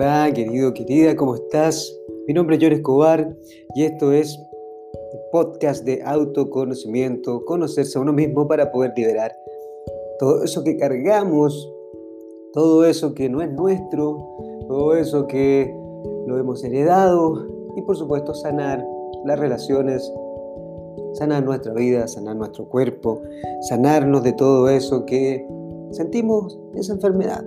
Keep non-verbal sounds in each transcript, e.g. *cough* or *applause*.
Hola, querido, querida, ¿cómo estás? Mi nombre es John Escobar y esto es el podcast de autoconocimiento, conocerse a uno mismo para poder liberar todo eso que cargamos, todo eso que no es nuestro, todo eso que lo hemos heredado y por supuesto sanar las relaciones, sanar nuestra vida, sanar nuestro cuerpo, sanarnos de todo eso que sentimos esa enfermedad.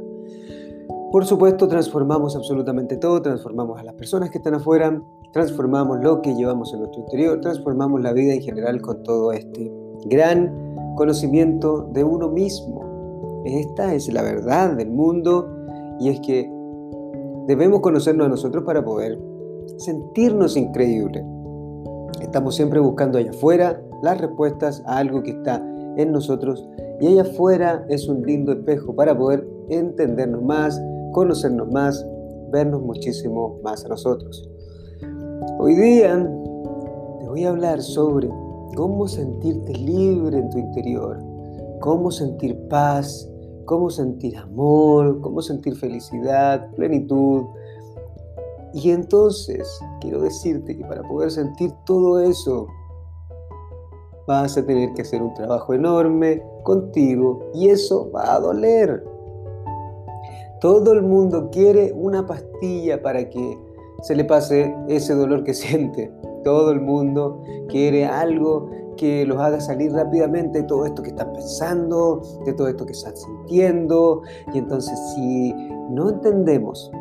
Por supuesto, transformamos absolutamente todo, transformamos a las personas que están afuera, transformamos lo que llevamos en nuestro interior, transformamos la vida en general con todo este gran conocimiento de uno mismo. Esta es la verdad del mundo y es que debemos conocernos a nosotros para poder sentirnos increíbles. Estamos siempre buscando allá afuera las respuestas a algo que está en nosotros y allá afuera es un lindo espejo para poder entendernos más, conocernos más, vernos muchísimo más a nosotros. Hoy día te voy a hablar sobre cómo sentirte libre en tu interior, cómo sentir paz, cómo sentir amor, cómo sentir felicidad, plenitud. Y entonces quiero decirte que para poder sentir todo eso, vas a tener que hacer un trabajo enorme contigo y eso va a doler. Todo el mundo quiere una pastilla para que se le pase ese dolor que *laughs* siente. Todo el mundo quiere algo que los haga salir rápidamente de todo esto que están pensando, de todo esto que están sintiendo. Y entonces si no entendemos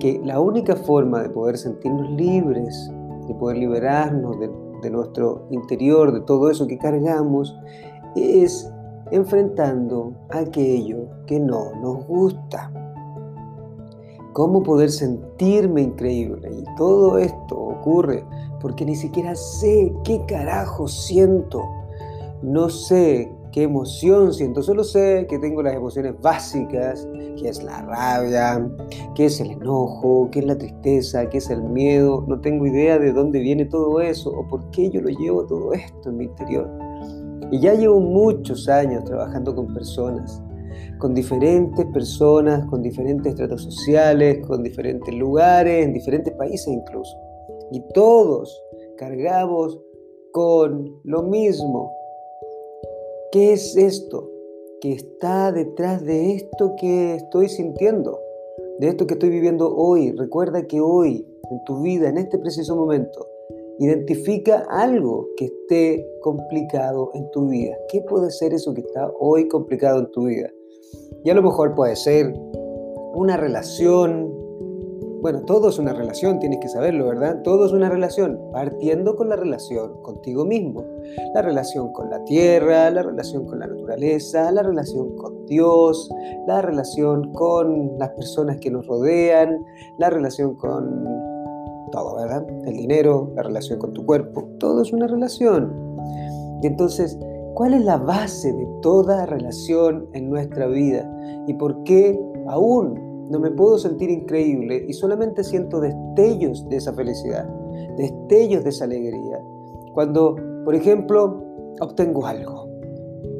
que la única forma de poder sentirnos libres, de poder liberarnos de, nuestro interior, de todo eso que cargamos, es enfrentando aquello que no nos gusta cómo poder sentirme increíble. Y todo esto ocurre porque ni siquiera sé qué carajo siento. No sé qué emoción siento, solo sé que tengo las emociones básicas, que es la rabia, que es el enojo, que es la tristeza, que es el miedo. No tengo idea de dónde viene todo eso o por qué yo lo llevo todo esto en mi interior. Y ya llevo muchos años trabajando con personas con diferentes personas, con diferentes tratos sociales, con diferentes lugares, en diferentes países incluso. Y todos cargamos con lo mismo. ¿Qué es esto que está detrás de esto que estoy sintiendo? De esto que estoy viviendo hoy. Recuerda que hoy, en tu vida, en este preciso momento, Identifica algo que esté complicado en tu vida. ¿Qué puede ser eso que está hoy complicado en tu vida? Y a lo mejor puede ser una relación. Bueno, todo es una relación, tienes que saberlo, ¿verdad? Todo es una relación, partiendo con la relación contigo mismo, la relación con la tierra, la relación con la naturaleza, la relación con Dios, la relación con las personas que nos rodean, la relación con todo, ¿verdad? El dinero, la relación con tu cuerpo, todo es una relación. Y entonces ¿Cuál es la base de toda relación en nuestra vida? ¿Y por qué aún no me puedo sentir increíble y solamente siento destellos de esa felicidad, destellos de esa alegría? Cuando, por ejemplo, obtengo algo,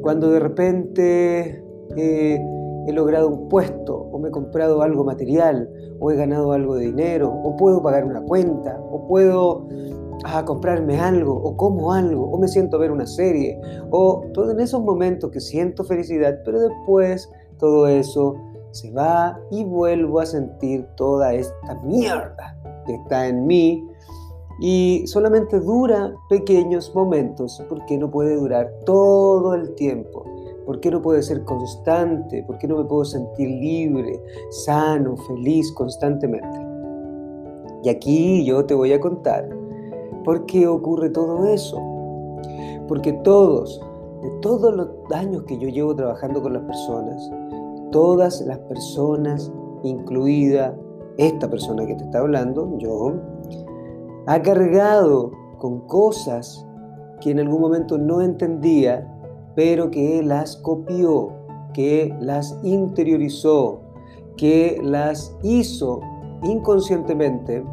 cuando de repente eh, he logrado un puesto o me he comprado algo material o he ganado algo de dinero o puedo pagar una cuenta o puedo a comprarme algo o como algo o me siento a ver una serie o todo en esos momentos que siento felicidad, pero después todo eso se va y vuelvo a sentir toda esta mierda que está en mí y solamente dura pequeños momentos. ¿Por qué no puede durar todo el tiempo? ¿Por qué no puede ser constante? ¿Por qué no me puedo sentir libre, sano, feliz constantemente? Y aquí yo te voy a contar ¿Por qué ocurre todo eso? Porque todos, de todos los años que yo llevo trabajando con las personas, todas las personas, incluida esta persona que te está hablando, yo, ha cargado con cosas que en algún momento no entendía, pero que las copió, que las interiorizó, que las hizo inconscientemente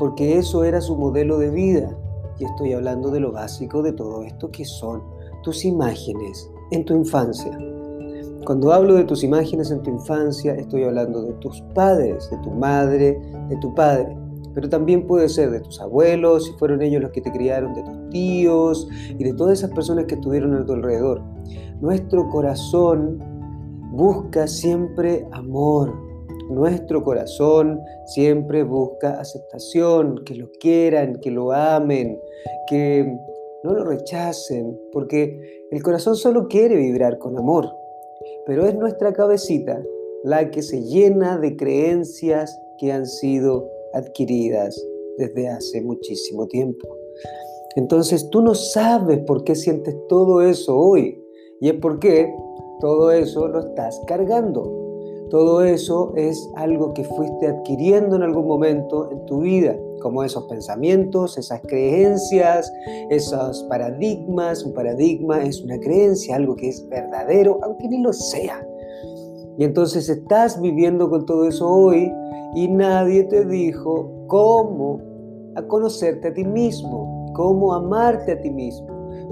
porque eso era su modelo de vida. Y estoy hablando de lo básico de todo esto, que son tus imágenes en tu infancia. Cuando hablo de tus imágenes en tu infancia, estoy hablando de tus padres, de tu madre, de tu padre. Pero también puede ser de tus abuelos, si fueron ellos los que te criaron, de tus tíos y de todas esas personas que estuvieron a tu alrededor. Nuestro corazón busca siempre amor. Nuestro corazón siempre busca aceptación, que lo quieran, que lo amen, que no lo rechacen, porque el corazón solo quiere vibrar con amor, pero es nuestra cabecita la que se llena de creencias que han sido adquiridas desde hace muchísimo tiempo. Entonces tú no sabes por qué sientes todo eso hoy y es porque todo eso lo estás cargando. Todo eso es algo que fuiste adquiriendo en algún momento en tu vida, como esos pensamientos, esas creencias, esos paradigmas. Un paradigma es una creencia, algo que es verdadero, aunque ni lo sea. Y entonces estás viviendo con todo eso hoy y nadie te dijo cómo a conocerte a ti mismo, cómo amarte a ti mismo,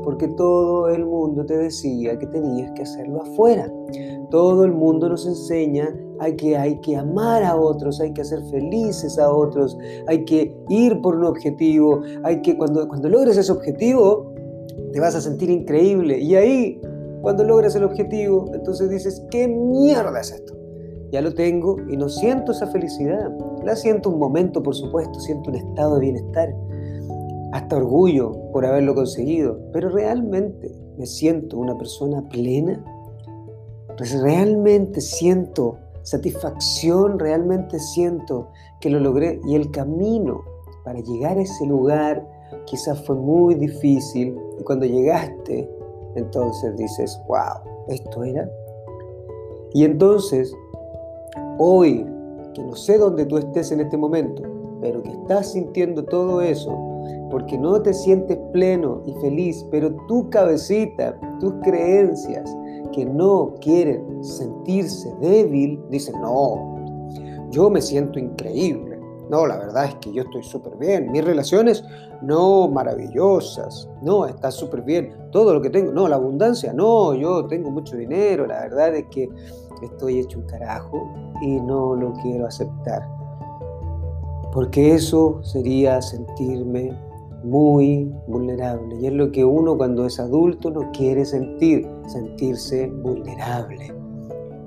porque todo el mundo te decía que tenías que hacerlo afuera. Todo el mundo nos enseña a que hay que amar a otros, hay que hacer felices a otros, hay que ir por un objetivo, hay que cuando, cuando logres ese objetivo te vas a sentir increíble y ahí cuando logras el objetivo entonces dices, ¿qué mierda es esto? ya lo tengo y no siento esa felicidad. La siento un momento, por supuesto, siento un estado de bienestar, hasta orgullo por haberlo conseguido, pero realmente me siento una persona plena, pues realmente siento satisfacción, realmente siento que lo logré. Y el camino para llegar a ese lugar quizás fue muy difícil. Y cuando llegaste, entonces dices, wow, esto era. Y entonces Hoy, que no sé dónde tú estés en este momento, pero que estás sintiendo todo eso, porque no te sientes pleno y feliz, pero tu cabecita, tus creencias que no quieren sentirse débil, dicen, no, yo me siento increíble. No, la verdad es que yo estoy súper bien. Mis relaciones, no maravillosas. No, está súper bien. Todo lo que tengo, no, la abundancia, no, yo tengo mucho dinero. La verdad es que estoy hecho un carajo y no lo quiero aceptar. Porque eso sería sentirme muy vulnerable. Y es lo que uno cuando es adulto no quiere sentir, sentirse vulnerable.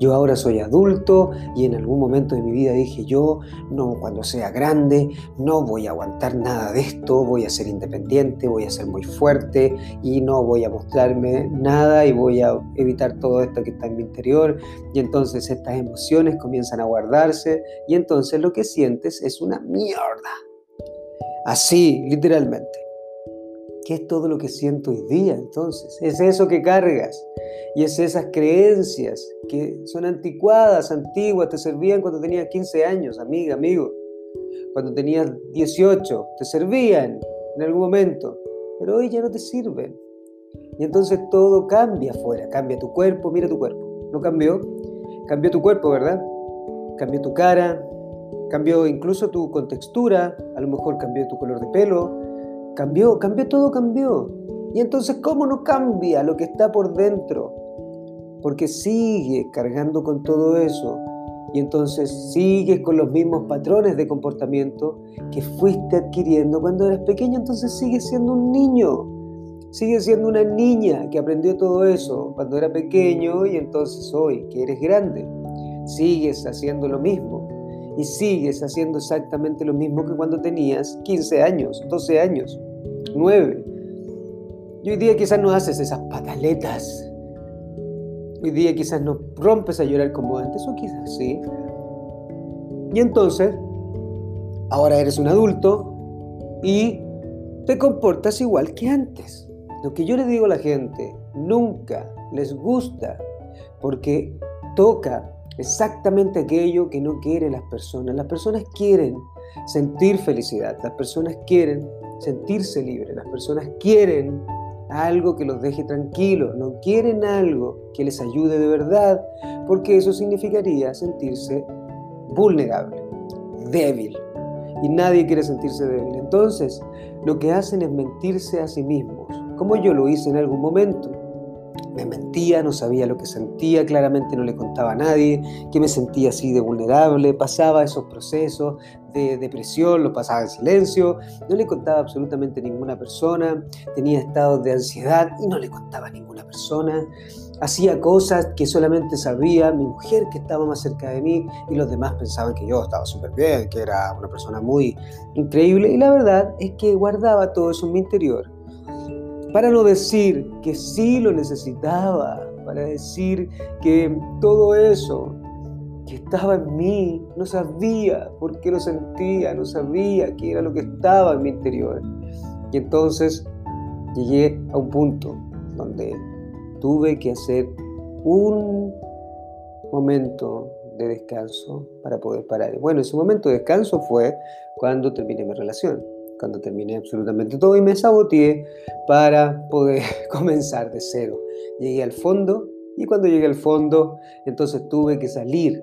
Yo ahora soy adulto y en algún momento de mi vida dije yo, no, cuando sea grande, no voy a aguantar nada de esto, voy a ser independiente, voy a ser muy fuerte y no voy a mostrarme nada y voy a evitar todo esto que está en mi interior. Y entonces estas emociones comienzan a guardarse y entonces lo que sientes es una mierda. Así, literalmente. ¿Qué es todo lo que siento hoy día entonces? Es eso que cargas y es esas creencias que son anticuadas, antiguas, te servían cuando tenías 15 años, amiga, amigo. Cuando tenías 18, te servían en algún momento, pero hoy ya no te sirven. Y entonces todo cambia afuera, cambia tu cuerpo, mira tu cuerpo. ¿No cambió? Cambió tu cuerpo, ¿verdad? Cambió tu cara, cambió incluso tu contextura, a lo mejor cambió tu color de pelo, Cambió, cambió todo, cambió. Y entonces, ¿cómo no cambia lo que está por dentro? Porque sigue cargando con todo eso. Y entonces sigues con los mismos patrones de comportamiento que fuiste adquiriendo cuando eras pequeño. Entonces sigues siendo un niño. Sigues siendo una niña que aprendió todo eso cuando era pequeño y entonces hoy que eres grande. Sigues haciendo lo mismo y sigues haciendo exactamente lo mismo que cuando tenías 15 años, 12 años, 9. Y hoy día quizás no haces esas pataletas. Hoy día quizás no rompes a llorar como antes, o quizás sí. Y entonces, ahora eres un adulto y te comportas igual que antes. Lo que yo le digo a la gente, nunca les gusta porque toca exactamente aquello que no quieren las personas. Las personas quieren sentir felicidad, las personas quieren sentirse libres, las personas quieren algo que los deje tranquilos, no quieren algo que les ayude de verdad, porque eso significaría sentirse vulnerable, débil. Y nadie quiere sentirse débil. Entonces, lo que hacen es mentirse a sí mismos, como yo lo hice en algún momento. Me mentía, no sabía lo que sentía, claramente no le contaba a nadie, que me sentía así de vulnerable, pasaba esos procesos de depresión, lo pasaba en silencio, no le contaba absolutamente a ninguna persona, tenía estados de ansiedad y no le contaba a ninguna persona. Hacía cosas que solamente sabía mi mujer que estaba más cerca de mí y los demás pensaban que yo estaba súper bien, que era una persona muy increíble y la verdad es que guardaba todo eso en mi interior para no decir que sí lo necesitaba, para decir que todo eso que estaba en mí, no sabía por qué lo sentía, no sabía qué era lo que estaba en mi interior. Y entonces llegué a un punto donde tuve que hacer un momento de descanso para poder parar. Bueno, ese momento de descanso fue cuando terminé mi relación cuando terminé absolutamente todo y me saboteé para poder *laughs* comenzar de cero. Llegué al fondo y cuando llegué al fondo, entonces tuve que salir.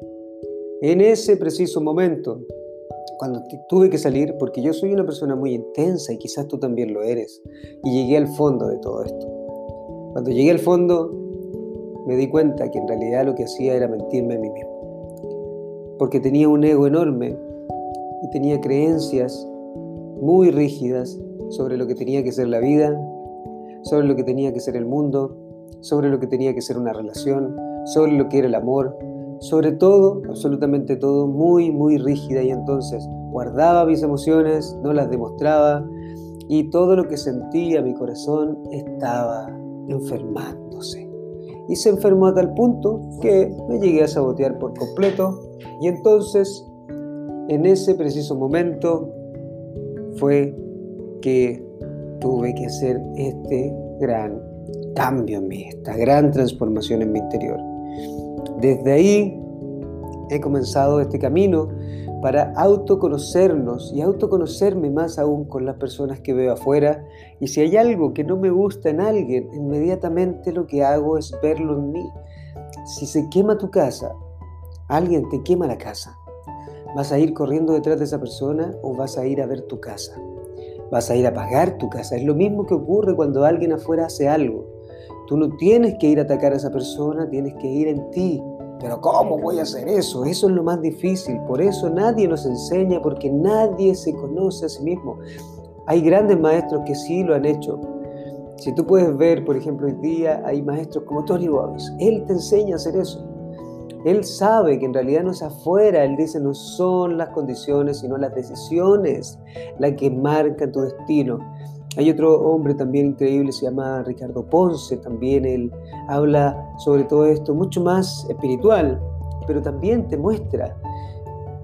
En ese preciso momento, cuando tuve que salir, porque yo soy una persona muy intensa y quizás tú también lo eres, y llegué al fondo de todo esto. Cuando llegué al fondo, me di cuenta que en realidad lo que hacía era mentirme a mí mismo. Porque tenía un ego enorme y tenía creencias muy rígidas sobre lo que tenía que ser la vida, sobre lo que tenía que ser el mundo, sobre lo que tenía que ser una relación, sobre lo que era el amor, sobre todo, absolutamente todo, muy, muy rígida y entonces guardaba mis emociones, no las demostraba y todo lo que sentía mi corazón estaba enfermándose. Y se enfermó a tal punto que me llegué a sabotear por completo y entonces en ese preciso momento fue que tuve que hacer este gran cambio en mí, esta gran transformación en mi interior. Desde ahí he comenzado este camino para autoconocernos y autoconocerme más aún con las personas que veo afuera. Y si hay algo que no me gusta en alguien, inmediatamente lo que hago es verlo en mí. Si se quema tu casa, alguien te quema la casa. ¿Vas a ir corriendo detrás de esa persona o vas a ir a ver tu casa? Vas a ir a pagar tu casa. Es lo mismo que ocurre cuando alguien afuera hace algo. Tú no tienes que ir a atacar a esa persona, tienes que ir en ti. Pero ¿cómo voy a hacer eso? Eso es lo más difícil. Por eso nadie nos enseña, porque nadie se conoce a sí mismo. Hay grandes maestros que sí lo han hecho. Si tú puedes ver, por ejemplo, hoy día hay maestros como Tony Robbins. Él te enseña a hacer eso. Él sabe que en realidad no es afuera, Él dice no son las condiciones, sino las decisiones las que marcan tu destino. Hay otro hombre también increíble, se llama Ricardo Ponce, también él habla sobre todo esto, mucho más espiritual, pero también te muestra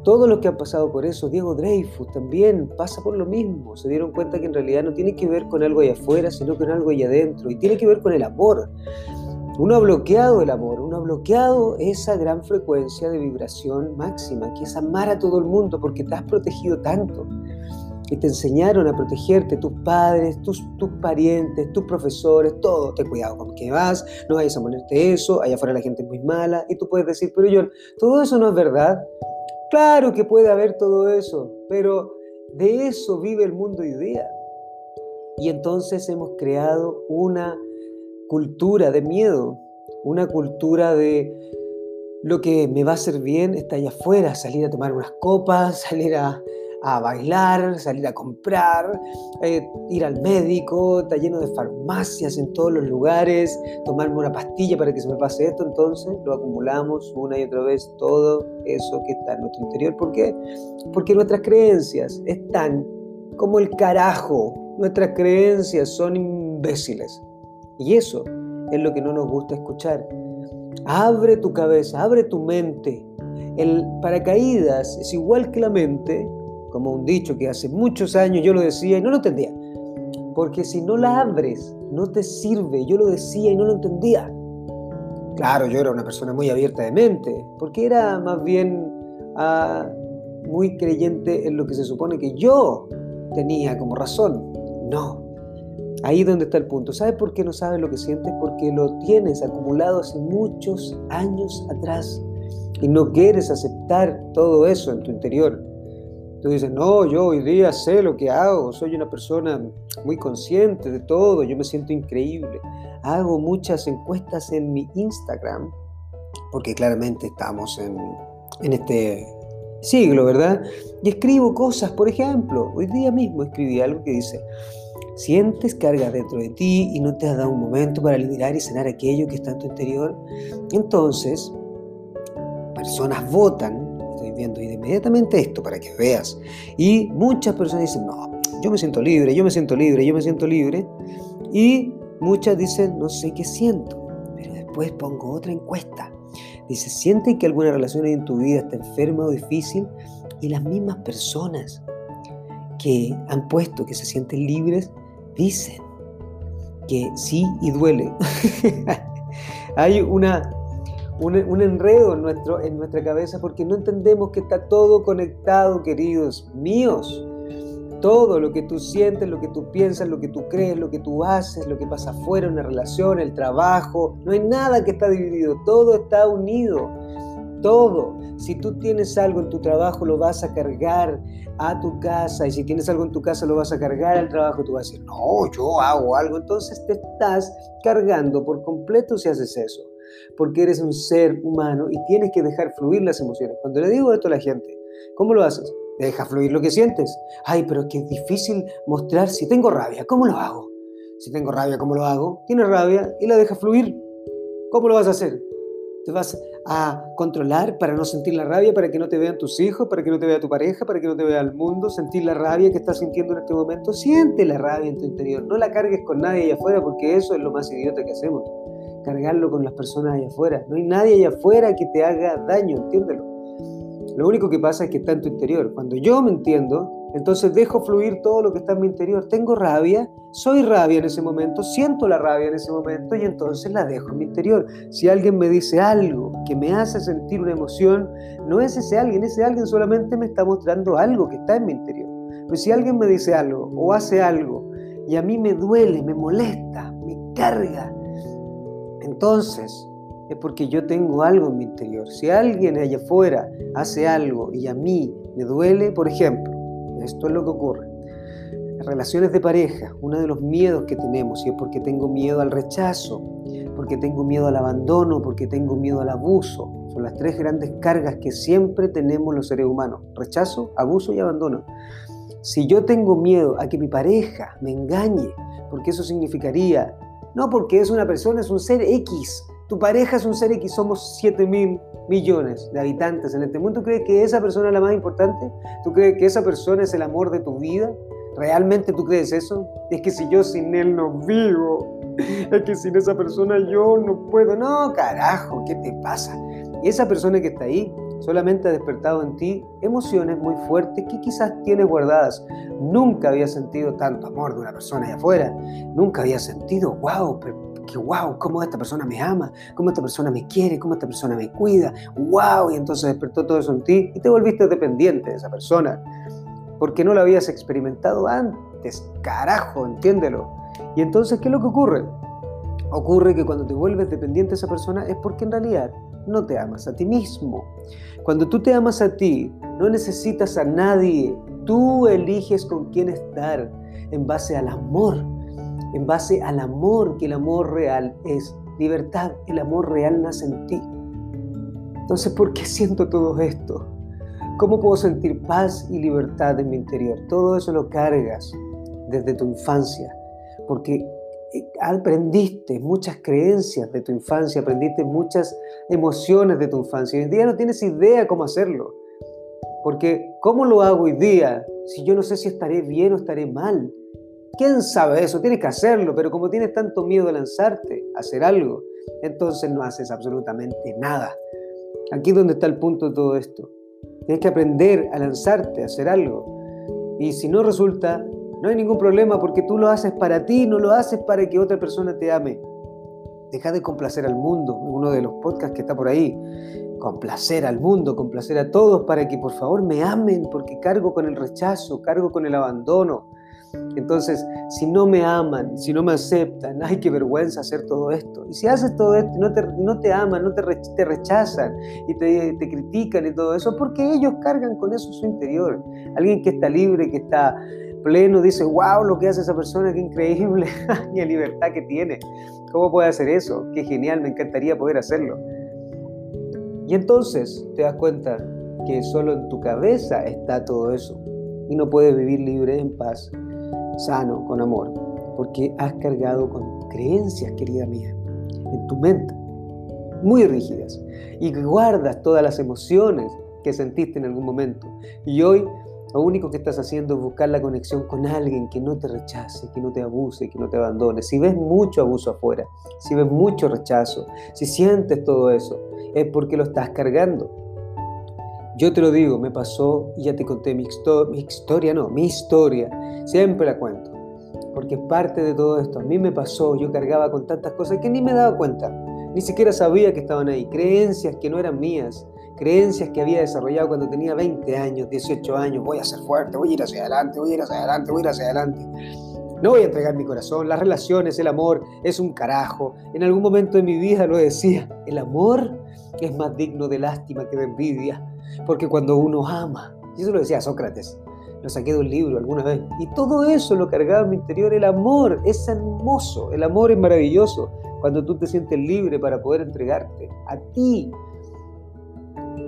todo lo que han pasado por eso. Diego Dreyfus también pasa por lo mismo. Se dieron cuenta que en realidad no tiene que ver con algo allá afuera, sino con algo allá adentro. Y tiene que ver con el amor. Uno ha bloqueado el amor, uno ha bloqueado esa gran frecuencia de vibración máxima, que es amar a todo el mundo porque te has protegido tanto. Y te enseñaron a protegerte, tus padres, tus, parientes, tus profesores, todo. Ten cuidado con qué vas, no vayas a ponerte eso, allá afuera la gente es muy mala. Y tú puedes decir, pero yo, todo eso no es verdad. Claro que puede haber todo eso, pero de eso vive el mundo hoy día. Y entonces hemos creado una cultura de miedo, una cultura de lo que me va a hacer bien está allá afuera, salir a tomar unas copas, *laughs* salir a, bailar, salir a comprar, eh, ir al médico, está lleno de farmacias en todos los lugares, tomarme una pastilla para que se me pase esto, entonces lo acumulamos una y otra vez todo eso que está en nuestro interior. ¿Por qué? Porque nuestras creencias están como el carajo, nuestras creencias son imbéciles. Y eso es lo que no nos gusta escuchar. Abre tu cabeza, abre tu mente. El paracaídas es igual que la mente, como un dicho que hace muchos años yo lo decía y no lo entendía. Porque si no la abres, no te sirve. Yo lo decía y no lo entendía. Claro, yo era una persona muy abierta de mente, porque era más bien ah, muy creyente en lo que se supone que yo tenía como razón. No, Ahí donde está el punto. ¿Sabes por qué no sabes lo que sientes? Porque lo tienes acumulado hace muchos años atrás y no quieres aceptar todo eso en tu interior. Tú dices, no, yo hoy día sé lo que hago, soy una persona muy consciente de todo, yo me siento increíble. Hago muchas encuestas en mi Instagram, porque claramente estamos en, en este siglo, ¿verdad? Y escribo cosas, por ejemplo, hoy día mismo escribí algo que dice, sientes carga dentro de ti y no te has dado un momento para liberar y sanar aquello que está en tu interior, entonces personas votan, estoy viendo inmediatamente esto para que veas, y muchas personas dicen, no, yo me siento libre, yo me siento libre, yo me siento libre, y muchas dicen, no sé qué siento, pero después pongo otra encuesta. Dice, siente que alguna relación en tu vida está enferma o difícil y las mismas personas que han puesto que se sienten libres dicen que sí y duele. *laughs* Hay una, un, enredo en, nuestro, en nuestra cabeza porque no entendemos que está todo conectado, queridos míos. Todo lo que tú sientes, lo que tú piensas, lo que tú crees, lo que tú haces, lo que pasa afuera, una relación, el trabajo, no hay nada que está dividido, todo está unido. Todo. Si tú tienes algo en tu trabajo, lo vas a cargar a tu casa. Y si tienes algo en tu casa, lo vas a cargar al trabajo. Tú vas a decir, no, yo hago algo. Entonces te estás cargando por completo si haces eso. Porque eres un ser humano y tienes que dejar fluir las emociones. Cuando le digo esto a la gente, ¿cómo lo haces? Deja fluir lo que sientes. Ay, pero es que es difícil mostrar si tengo rabia. ¿Cómo lo hago? Si tengo rabia, ¿cómo lo hago? Tienes rabia y la deja fluir. ¿Cómo lo vas a hacer? ¿Te vas a controlar para no sentir la rabia, para que no te vean tus hijos, para que no te vea tu pareja, para que no te vea el mundo? Sentir la rabia que estás sintiendo en este momento. Siente la rabia en tu interior. No la cargues con nadie allá afuera porque eso es lo más idiota que hacemos. Cargarlo con las personas allá afuera. No hay nadie allá afuera que te haga daño, entiéndelo. Lo único que pasa es que está en tu interior. Cuando yo me entiendo, entonces dejo fluir todo lo que está en mi interior. Tengo rabia, soy rabia en ese momento, siento la rabia en ese momento y entonces la dejo en mi interior. Si alguien me dice algo que me hace sentir una emoción, no es ese alguien, ese alguien solamente me está mostrando algo que está en mi interior. Pero si alguien me dice algo o hace algo y a mí me duele, me molesta, me carga, entonces es porque yo tengo algo en mi interior. Si alguien allá afuera hace algo y a mí me duele, por ejemplo, esto es lo que ocurre. Relaciones de pareja, uno de los miedos que tenemos, y es porque tengo miedo al rechazo, porque tengo miedo al abandono, porque tengo miedo al abuso, son las tres grandes cargas que siempre tenemos los seres humanos, rechazo, abuso y abandono. Si yo tengo miedo a que mi pareja me engañe, porque eso significaría, no porque es una persona, es un ser X, tu pareja es un ser X, somos 7 mil millones de habitantes en este mundo. ¿Tú crees que esa persona es la más importante? ¿Tú crees que esa persona es el amor de tu vida? ¿Realmente tú crees eso? Es que si yo sin él no vivo, *laughs* es que sin esa persona yo no puedo. No, carajo, ¿qué te pasa? Y esa persona que está ahí solamente ha despertado en ti emociones muy fuertes que quizás tienes guardadas. Nunca había sentido tanto amor de una persona allá afuera. Nunca había sentido, wow, que wow, cómo esta persona me ama, cómo esta persona me quiere, cómo esta persona me cuida, wow, y entonces despertó todo eso en ti y te volviste dependiente de esa persona, porque no lo habías experimentado antes, carajo, entiéndelo. Y entonces, ¿qué es lo que ocurre? Ocurre que cuando te vuelves dependiente de esa persona es porque en realidad no te amas a ti mismo. Cuando tú te amas a ti, no necesitas a nadie. Tú eliges con quién estar en base al amor en base al amor, que el amor real es libertad, el amor real nace en ti. Entonces, ¿por qué siento todo esto? ¿Cómo puedo sentir paz y libertad en mi interior? Todo eso lo cargas desde tu infancia, porque eh, aprendiste muchas creencias de tu infancia, aprendiste muchas emociones de tu infancia. Hoy en día no tienes idea cómo hacerlo, porque ¿cómo lo hago hoy día si yo no sé si estaré bien o estaré mal? ¿Quién sabe eso? Tienes que hacerlo, pero como tienes tanto miedo de lanzarte a hacer algo, entonces no haces absolutamente nada. Aquí es donde está el punto de todo esto. Tienes que aprender a lanzarte a hacer algo. Y si no resulta, no hay ningún problema porque tú lo haces para ti, no lo haces para que otra persona te ame. Deja de complacer al mundo, uno de los podcasts que está por ahí. Complacer al mundo, complacer a todos para que por favor me amen porque cargo con el rechazo, cargo con el abandono, Entonces, si no me aman, si no me aceptan, ay, qué vergüenza hacer todo esto. Y si haces todo esto y no te, no te aman, no te, te rechazan y te, te, critican y todo eso, porque ellos cargan con eso su interior. Alguien que está libre, que está pleno, dice, wow, lo que hace esa persona, qué increíble, *laughs* la libertad que tiene. ¿Cómo puede hacer eso? Qué genial, me encantaría poder hacerlo. Y entonces te das cuenta que solo en tu cabeza está todo eso y no puedes vivir libre, en paz, sano, con amor, porque has cargado con creencias, querida mía, en tu mente, muy rígidas, y guardas todas las emociones que sentiste en algún momento. Y hoy lo único que estás haciendo es buscar la conexión con alguien que no te rechace, que no te abuse, que no te abandone. Si ves mucho abuso afuera, si ves mucho rechazo, si sientes todo eso, es porque lo estás cargando. Yo te lo digo, me pasó y ya te conté mi, mi historia, no, mi historia, siempre la cuento, porque parte de todo esto. A mí me pasó, yo cargaba con tantas cosas que ni me daba cuenta, ni siquiera sabía que estaban ahí, creencias que no eran mías, creencias que había desarrollado cuando tenía 20 años, 18 años, voy a ser fuerte, voy a ir hacia adelante, voy a ir hacia adelante, voy a ir hacia adelante. No voy a entregar mi corazón, las relaciones, el amor es un carajo. En algún momento de mi vida lo decía, el amor es más digno de lástima que de envidia, porque cuando uno ama, y eso lo decía Sócrates, lo saqué de un libro alguna vez, y todo eso lo cargaba en mi interior, el amor es hermoso, el amor es maravilloso, cuando tú te sientes libre para poder entregarte a ti.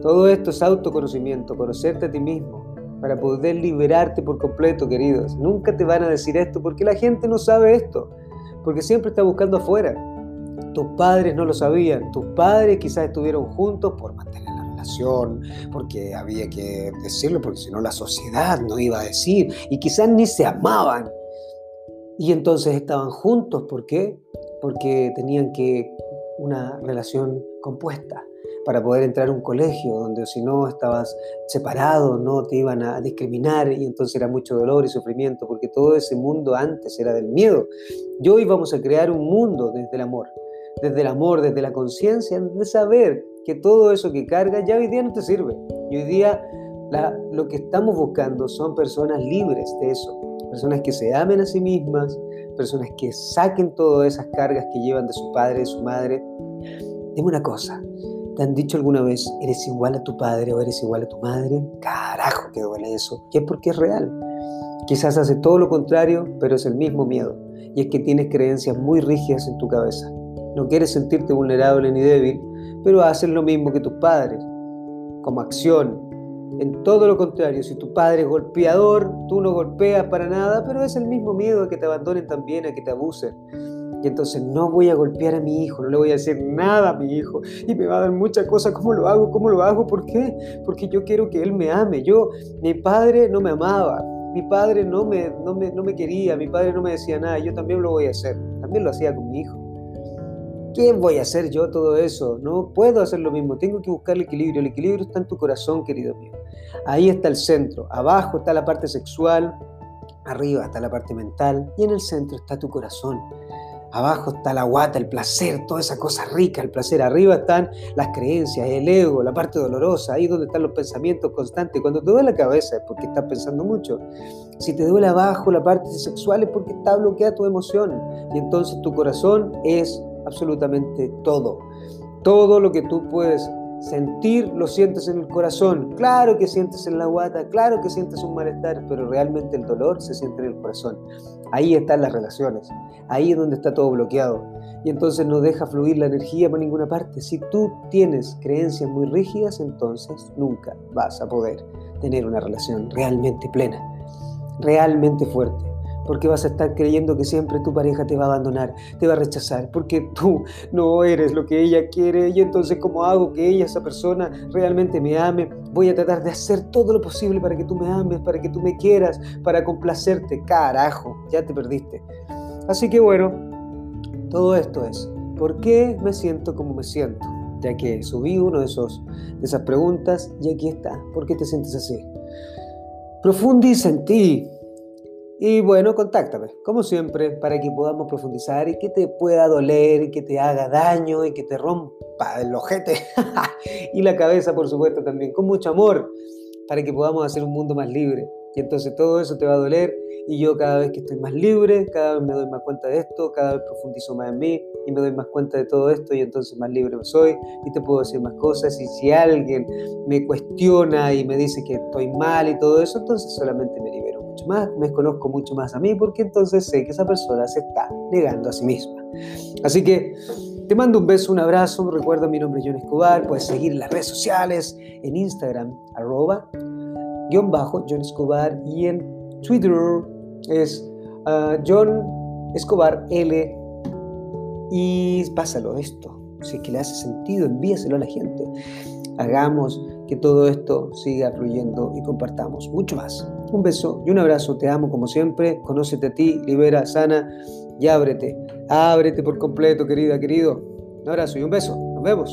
Todo esto es autoconocimiento, conocerte a ti mismo, para poder liberarte por completo, queridos. Nunca te van a decir esto porque la gente no sabe esto, porque siempre está buscando afuera. Tus padres no lo sabían, tus padres quizás estuvieron juntos por mantener porque había que decirlo, porque si no la sociedad no iba a decir, y quizás ni se amaban. Y entonces estaban juntos, ¿por qué? Porque tenían que una relación compuesta para poder entrar a un colegio donde si no estabas separado, no te iban a discriminar y entonces era mucho dolor y sufrimiento, porque todo ese mundo antes era del miedo. Y hoy vamos a crear un mundo desde el amor, desde el amor, desde la conciencia, de saber que todo eso que carga ya hoy día no te sirve. Y hoy día lo que estamos buscando son personas libres de eso, personas que se amen a sí mismas, personas que saquen todas esas cargas que llevan de su padre, de su madre. Dime una cosa, ¿Te han dicho alguna vez, eres igual a tu padre o eres igual a tu madre? Carajo, que duele eso. Y es porque es real. Quizás hace todo lo contrario, pero es el mismo miedo. Y es que tienes creencias muy rígidas en tu cabeza. No quieres sentirte vulnerable ni débil, pero haces lo mismo que tus padres. Como acción. En todo lo contrario, si tu padre es golpeador, tú no golpeas para nada, pero es el mismo miedo a que te abandonen también, a que te abusen. Y entonces no voy a golpear a mi hijo, no le voy a decir nada a mi hijo. Y me va a dar muchas cosas. ¿Cómo lo hago? ¿Cómo lo hago? ¿Por qué? Porque yo quiero que él me ame. Yo, mi padre no me amaba. Mi padre no me, no me, no me quería. Mi padre no me decía nada. Yo también lo voy a hacer. También lo hacía con mi hijo. ¿Qué voy a hacer yo todo eso? No puedo hacer lo mismo. Tengo que buscar el equilibrio. El equilibrio está en tu corazón, querido mío. Ahí está el centro. Abajo está la parte sexual. Arriba está la parte mental. Y en el centro está tu corazón. Abajo está la guata, el placer, toda esa cosa rica, el placer. Arriba están las creencias, el ego, la parte dolorosa, ahí donde están los pensamientos constantes. Cuando te duele la cabeza es porque estás pensando mucho. Si te duele abajo la parte sexual es porque está bloqueada tu emoción. Y entonces tu corazón es absolutamente todo. Todo lo que tú puedes sentir lo sientes en el corazón. Claro que sientes en la guata, claro que sientes un malestar, pero realmente el dolor se siente en el corazón. Ahí están las relaciones, ahí es donde está todo bloqueado. Y entonces no deja fluir la energía por ninguna parte. Si tú tienes creencias muy rígidas, entonces nunca vas a poder tener una relación realmente plena, realmente fuerte porque vas a estar creyendo que siempre tu pareja te va a abandonar, te va a rechazar, porque tú no eres lo que ella quiere y entonces ¿cómo hago que ella, esa persona, realmente me ame? Voy a tratar de hacer todo lo posible para que tú me ames, para que tú me quieras, para complacerte. Carajo, ya te perdiste. Así que bueno, todo esto es, ¿por qué me siento como me siento? Ya que subí uno de, esos, de esas preguntas y aquí está. ¿Por qué te sientes así? Profundiza en ti, y bueno, contáctame, como siempre, para que podamos profundizar y que te pueda doler, y que te haga daño y que te rompa el ojete *laughs* y la cabeza, por supuesto, también, con mucho amor, para que podamos hacer un mundo más libre. Y entonces todo eso te va a doler y yo cada vez que estoy más libre, cada vez me doy más cuenta de esto, cada vez profundizo más en mí y me doy más cuenta de todo esto y entonces más libre soy y te puedo decir más cosas y si alguien me cuestiona y me dice que estoy mal y todo eso, entonces solamente me libero más, me conozco mucho más a mí porque entonces sé que esa persona se está negando a sí misma. Así que te mando un beso, un abrazo. Recuerda, mi nombre es John Escobar. Puedes seguir las redes sociales, en Instagram, arroba, guion bajo, John Escobar. Y en Twitter es ah, John Escobar L. Y pásalo esto. Si es que le hace sentido, envíaselo a la gente. Hagamos que todo esto siga fluyendo y compartamos mucho más. Un beso y un abrazo. Te amo como siempre. Conócete a ti, libera, sana y ábrete. Ábrete por completo, querida, querido. Un abrazo y un beso. Nos vemos.